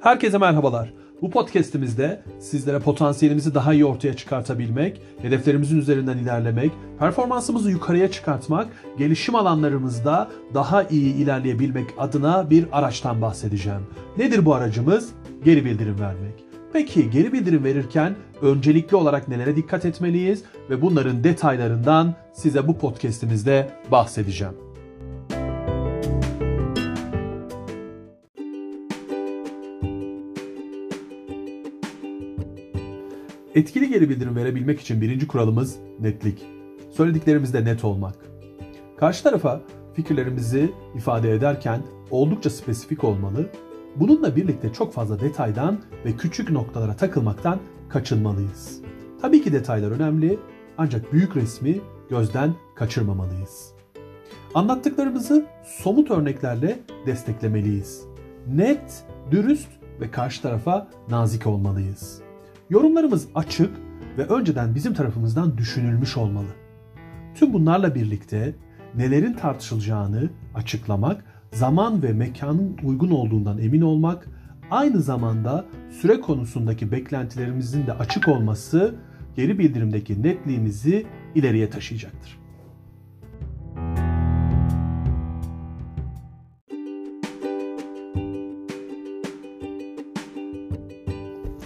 Herkese merhabalar. Bu podcast'imizde sizlere potansiyelimizi daha iyi ortaya çıkartabilmek, hedeflerimizin üzerinden ilerlemek, performansımızı yukarıya çıkartmak, gelişim alanlarımızda daha iyi ilerleyebilmek adına bir araçtan bahsedeceğim. Nedir bu aracımız? Geri bildirim vermek. Peki geri bildirim verirken öncelikli olarak nelere dikkat etmeliyiz ve bunların detaylarından size bu podcast'imizde bahsedeceğim. Etkili geri bildirim verebilmek için birinci kuralımız netlik. Söylediklerimizde net olmak. Karşı tarafa fikirlerimizi ifade ederken oldukça spesifik olmalı. Bununla birlikte çok fazla detaydan ve küçük noktalara takılmaktan kaçınmalıyız. Tabii ki detaylar önemli ancak büyük resmi gözden kaçırmamalıyız. Anlattıklarımızı somut örneklerle desteklemeliyiz. Net, dürüst ve karşı tarafa nazik olmalıyız. Yorumlarımız açık ve önceden bizim tarafımızdan düşünülmüş olmalı. Tüm bunlarla birlikte nelerin tartışılacağını açıklamak, zaman ve mekanın uygun olduğundan emin olmak, aynı zamanda süre konusundaki beklentilerimizin de açık olması geri bildirimdeki netliğimizi ileriye taşıyacaktır.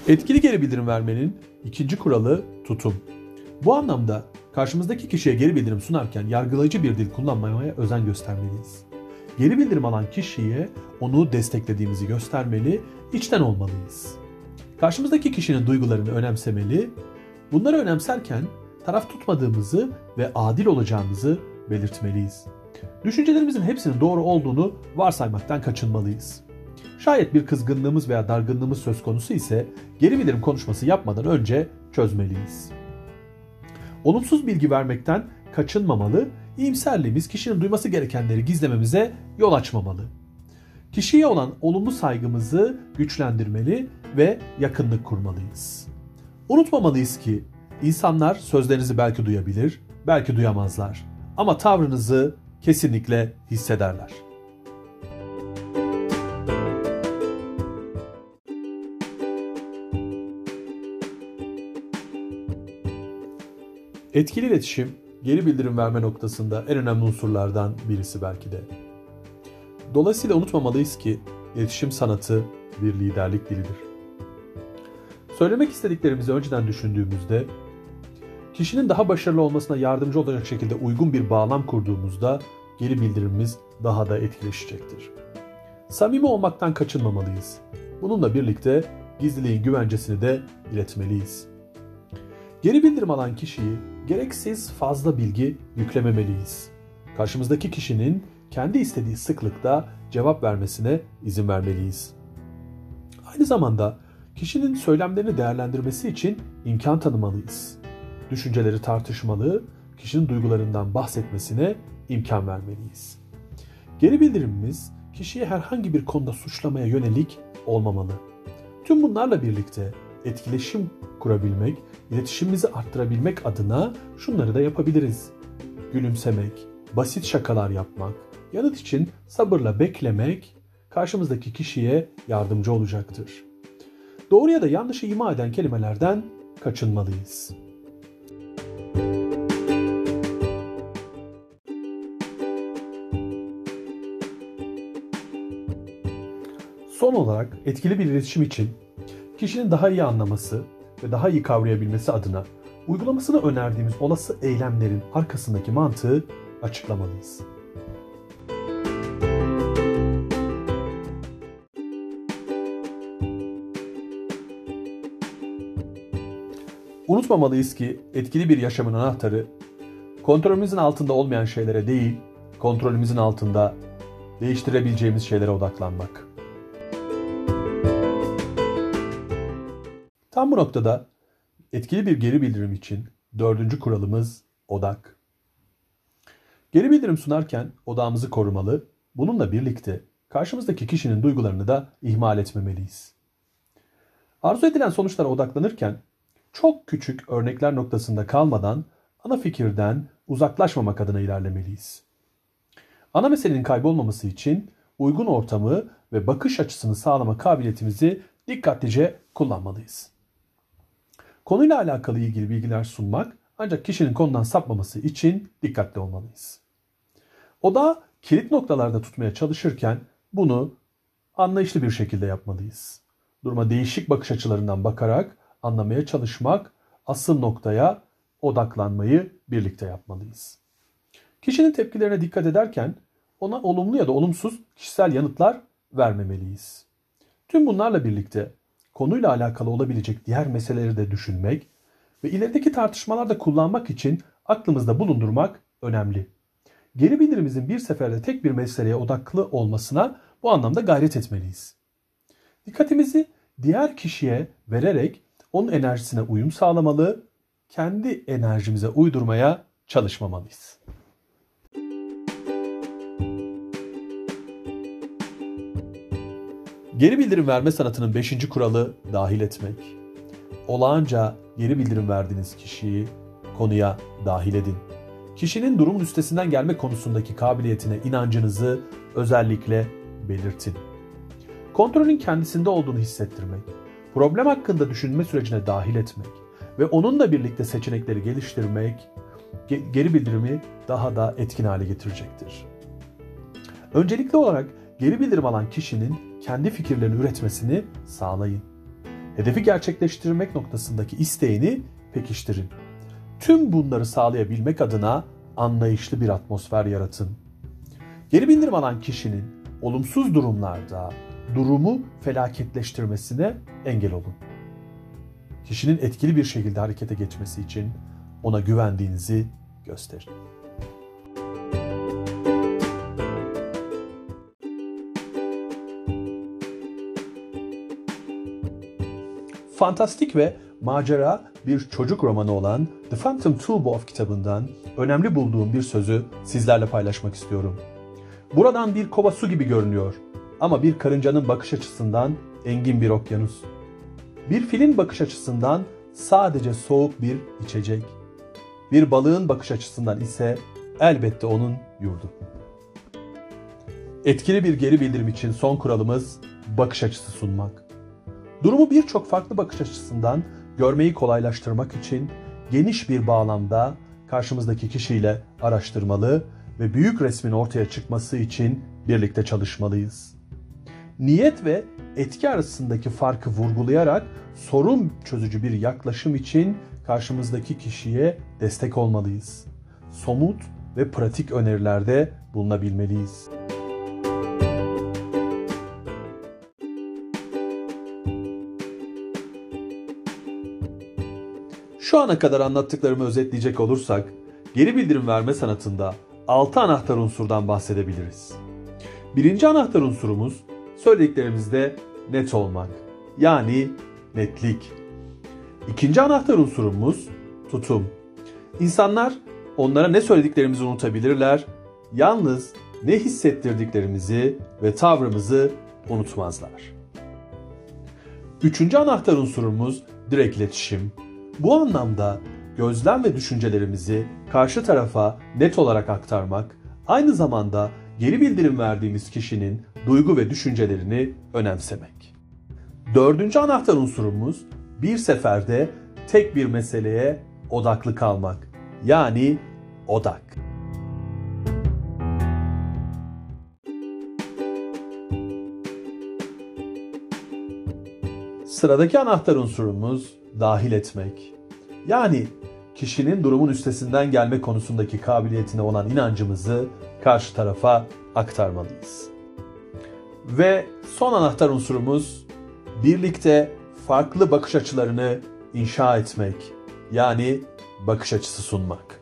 Etkili geri bildirim vermenin ikinci kuralı tutum. Bu anlamda karşımızdaki kişiye geri bildirim sunarken yargılayıcı bir dil kullanmamaya özen göstermeliyiz. Geri bildirim alan kişiye onu desteklediğimizi göstermeli, içten olmalıyız. Karşımızdaki kişinin duygularını önemsemeli, bunları önemserken taraf tutmadığımızı ve adil olacağımızı belirtmeliyiz. Düşüncelerimizin hepsinin doğru olduğunu varsaymaktan kaçınmalıyız. Şayet bir kızgınlığımız veya dargınlığımız söz konusu ise geri bildirim konuşması yapmadan önce çözmeliyiz. Olumsuz bilgi vermekten kaçınmamalı, iyimserliğimiz kişinin duyması gerekenleri gizlememize yol açmamalı. Kişiye olan olumlu saygımızı güçlendirmeli ve yakınlık kurmalıyız. Unutmamalıyız ki insanlar sözlerinizi belki duyabilir, belki duyamazlar ama tavrınızı kesinlikle hissederler. Etkili iletişim, geri bildirim verme noktasında en önemli unsurlardan birisi belki de. Dolayısıyla unutmamalıyız ki iletişim sanatı bir liderlik dilidir. Söylemek istediklerimizi önceden düşündüğümüzde, kişinin daha başarılı olmasına yardımcı olacak şekilde uygun bir bağlam kurduğumuzda geri bildirimimiz daha da etkileşecektir. Samimi olmaktan kaçınmamalıyız. Bununla birlikte gizliliğin güvencesini de iletmeliyiz. Geri bildirim alan kişiyi gereksiz fazla bilgi yüklememeliyiz. Karşımızdaki kişinin kendi istediği sıklıkta cevap vermesine izin vermeliyiz. Aynı zamanda kişinin söylemlerini değerlendirmesi için imkan tanımalıyız. Düşünceleri tartışmalı, kişinin duygularından bahsetmesine imkan vermeliyiz. Geri bildirimimiz kişiye herhangi bir konuda suçlamaya yönelik olmamalı. Tüm bunlarla birlikte etkileşim kurabilmek, iletişimimizi arttırabilmek adına şunları da yapabiliriz. Gülümsemek, basit şakalar yapmak, yanıt için sabırla beklemek karşımızdaki kişiye yardımcı olacaktır. Doğru ya da yanlışı ima eden kelimelerden kaçınmalıyız. Son olarak etkili bir iletişim için kişinin daha iyi anlaması ve daha iyi kavrayabilmesi adına uygulamasını önerdiğimiz olası eylemlerin arkasındaki mantığı açıklamalıyız. Unutmamalıyız ki etkili bir yaşamın anahtarı kontrolümüzün altında olmayan şeylere değil, kontrolümüzün altında değiştirebileceğimiz şeylere odaklanmak. Tam bu noktada etkili bir geri bildirim için dördüncü kuralımız odak. Geri bildirim sunarken odağımızı korumalı, bununla birlikte karşımızdaki kişinin duygularını da ihmal etmemeliyiz. Arzu edilen sonuçlara odaklanırken çok küçük örnekler noktasında kalmadan ana fikirden uzaklaşmamak adına ilerlemeliyiz. Ana meselenin kaybolmaması için uygun ortamı ve bakış açısını sağlama kabiliyetimizi dikkatlice kullanmalıyız. Konuyla alakalı ilgili bilgiler sunmak ancak kişinin konudan sapmaması için dikkatli olmalıyız. O da kilit noktalarda tutmaya çalışırken bunu anlayışlı bir şekilde yapmalıyız. Duruma değişik bakış açılarından bakarak anlamaya çalışmak, asıl noktaya odaklanmayı birlikte yapmalıyız. Kişinin tepkilerine dikkat ederken ona olumlu ya da olumsuz kişisel yanıtlar vermemeliyiz. Tüm bunlarla birlikte konuyla alakalı olabilecek diğer meseleleri de düşünmek ve ilerideki tartışmalarda kullanmak için aklımızda bulundurmak önemli. Geri bildirimimizin bir seferde tek bir meseleye odaklı olmasına bu anlamda gayret etmeliyiz. Dikkatimizi diğer kişiye vererek onun enerjisine uyum sağlamalı, kendi enerjimize uydurmaya çalışmamalıyız. Geri bildirim verme sanatının 5. kuralı dahil etmek. Olağanca geri bildirim verdiğiniz kişiyi konuya dahil edin. Kişinin durumun üstesinden gelme konusundaki kabiliyetine inancınızı özellikle belirtin. Kontrolün kendisinde olduğunu hissettirmek, problem hakkında düşünme sürecine dahil etmek ve onunla birlikte seçenekleri geliştirmek geri bildirimi daha da etkin hale getirecektir. Öncelikli olarak geri bildirim alan kişinin kendi fikirlerini üretmesini sağlayın. Hedefi gerçekleştirmek noktasındaki isteğini pekiştirin. Tüm bunları sağlayabilmek adına anlayışlı bir atmosfer yaratın. Geri bildirim alan kişinin olumsuz durumlarda durumu felaketleştirmesine engel olun. Kişinin etkili bir şekilde harekete geçmesi için ona güvendiğinizi gösterin. Fantastik ve macera bir çocuk romanı olan The Phantom Toolbox kitabından önemli bulduğum bir sözü sizlerle paylaşmak istiyorum. Buradan bir kova su gibi görünüyor ama bir karıncanın bakış açısından engin bir okyanus. Bir filin bakış açısından sadece soğuk bir içecek. Bir balığın bakış açısından ise elbette onun yurdu. Etkili bir geri bildirim için son kuralımız bakış açısı sunmak. Durumu birçok farklı bakış açısından görmeyi kolaylaştırmak için geniş bir bağlamda karşımızdaki kişiyle araştırmalı ve büyük resmin ortaya çıkması için birlikte çalışmalıyız. Niyet ve etki arasındaki farkı vurgulayarak sorun çözücü bir yaklaşım için karşımızdaki kişiye destek olmalıyız. Somut ve pratik önerilerde bulunabilmeliyiz. Şu ana kadar anlattıklarımı özetleyecek olursak, geri bildirim verme sanatında 6 anahtar unsurdan bahsedebiliriz. Birinci anahtar unsurumuz söylediklerimizde net olmak. Yani netlik. İkinci anahtar unsurumuz tutum. İnsanlar onlara ne söylediklerimizi unutabilirler. Yalnız ne hissettirdiklerimizi ve tavrımızı unutmazlar. Üçüncü anahtar unsurumuz direkt iletişim. Bu anlamda gözlem ve düşüncelerimizi karşı tarafa net olarak aktarmak, aynı zamanda geri bildirim verdiğimiz kişinin duygu ve düşüncelerini önemsemek. Dördüncü anahtar unsurumuz bir seferde tek bir meseleye odaklı kalmak. Yani odak. Sıradaki anahtar unsurumuz dahil etmek. Yani kişinin durumun üstesinden gelme konusundaki kabiliyetine olan inancımızı karşı tarafa aktarmalıyız. Ve son anahtar unsurumuz birlikte farklı bakış açılarını inşa etmek. Yani bakış açısı sunmak.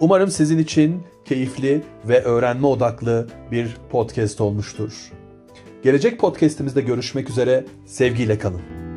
Umarım sizin için keyifli ve öğrenme odaklı bir podcast olmuştur. Gelecek podcast'imizde görüşmek üzere. Sevgiyle kalın.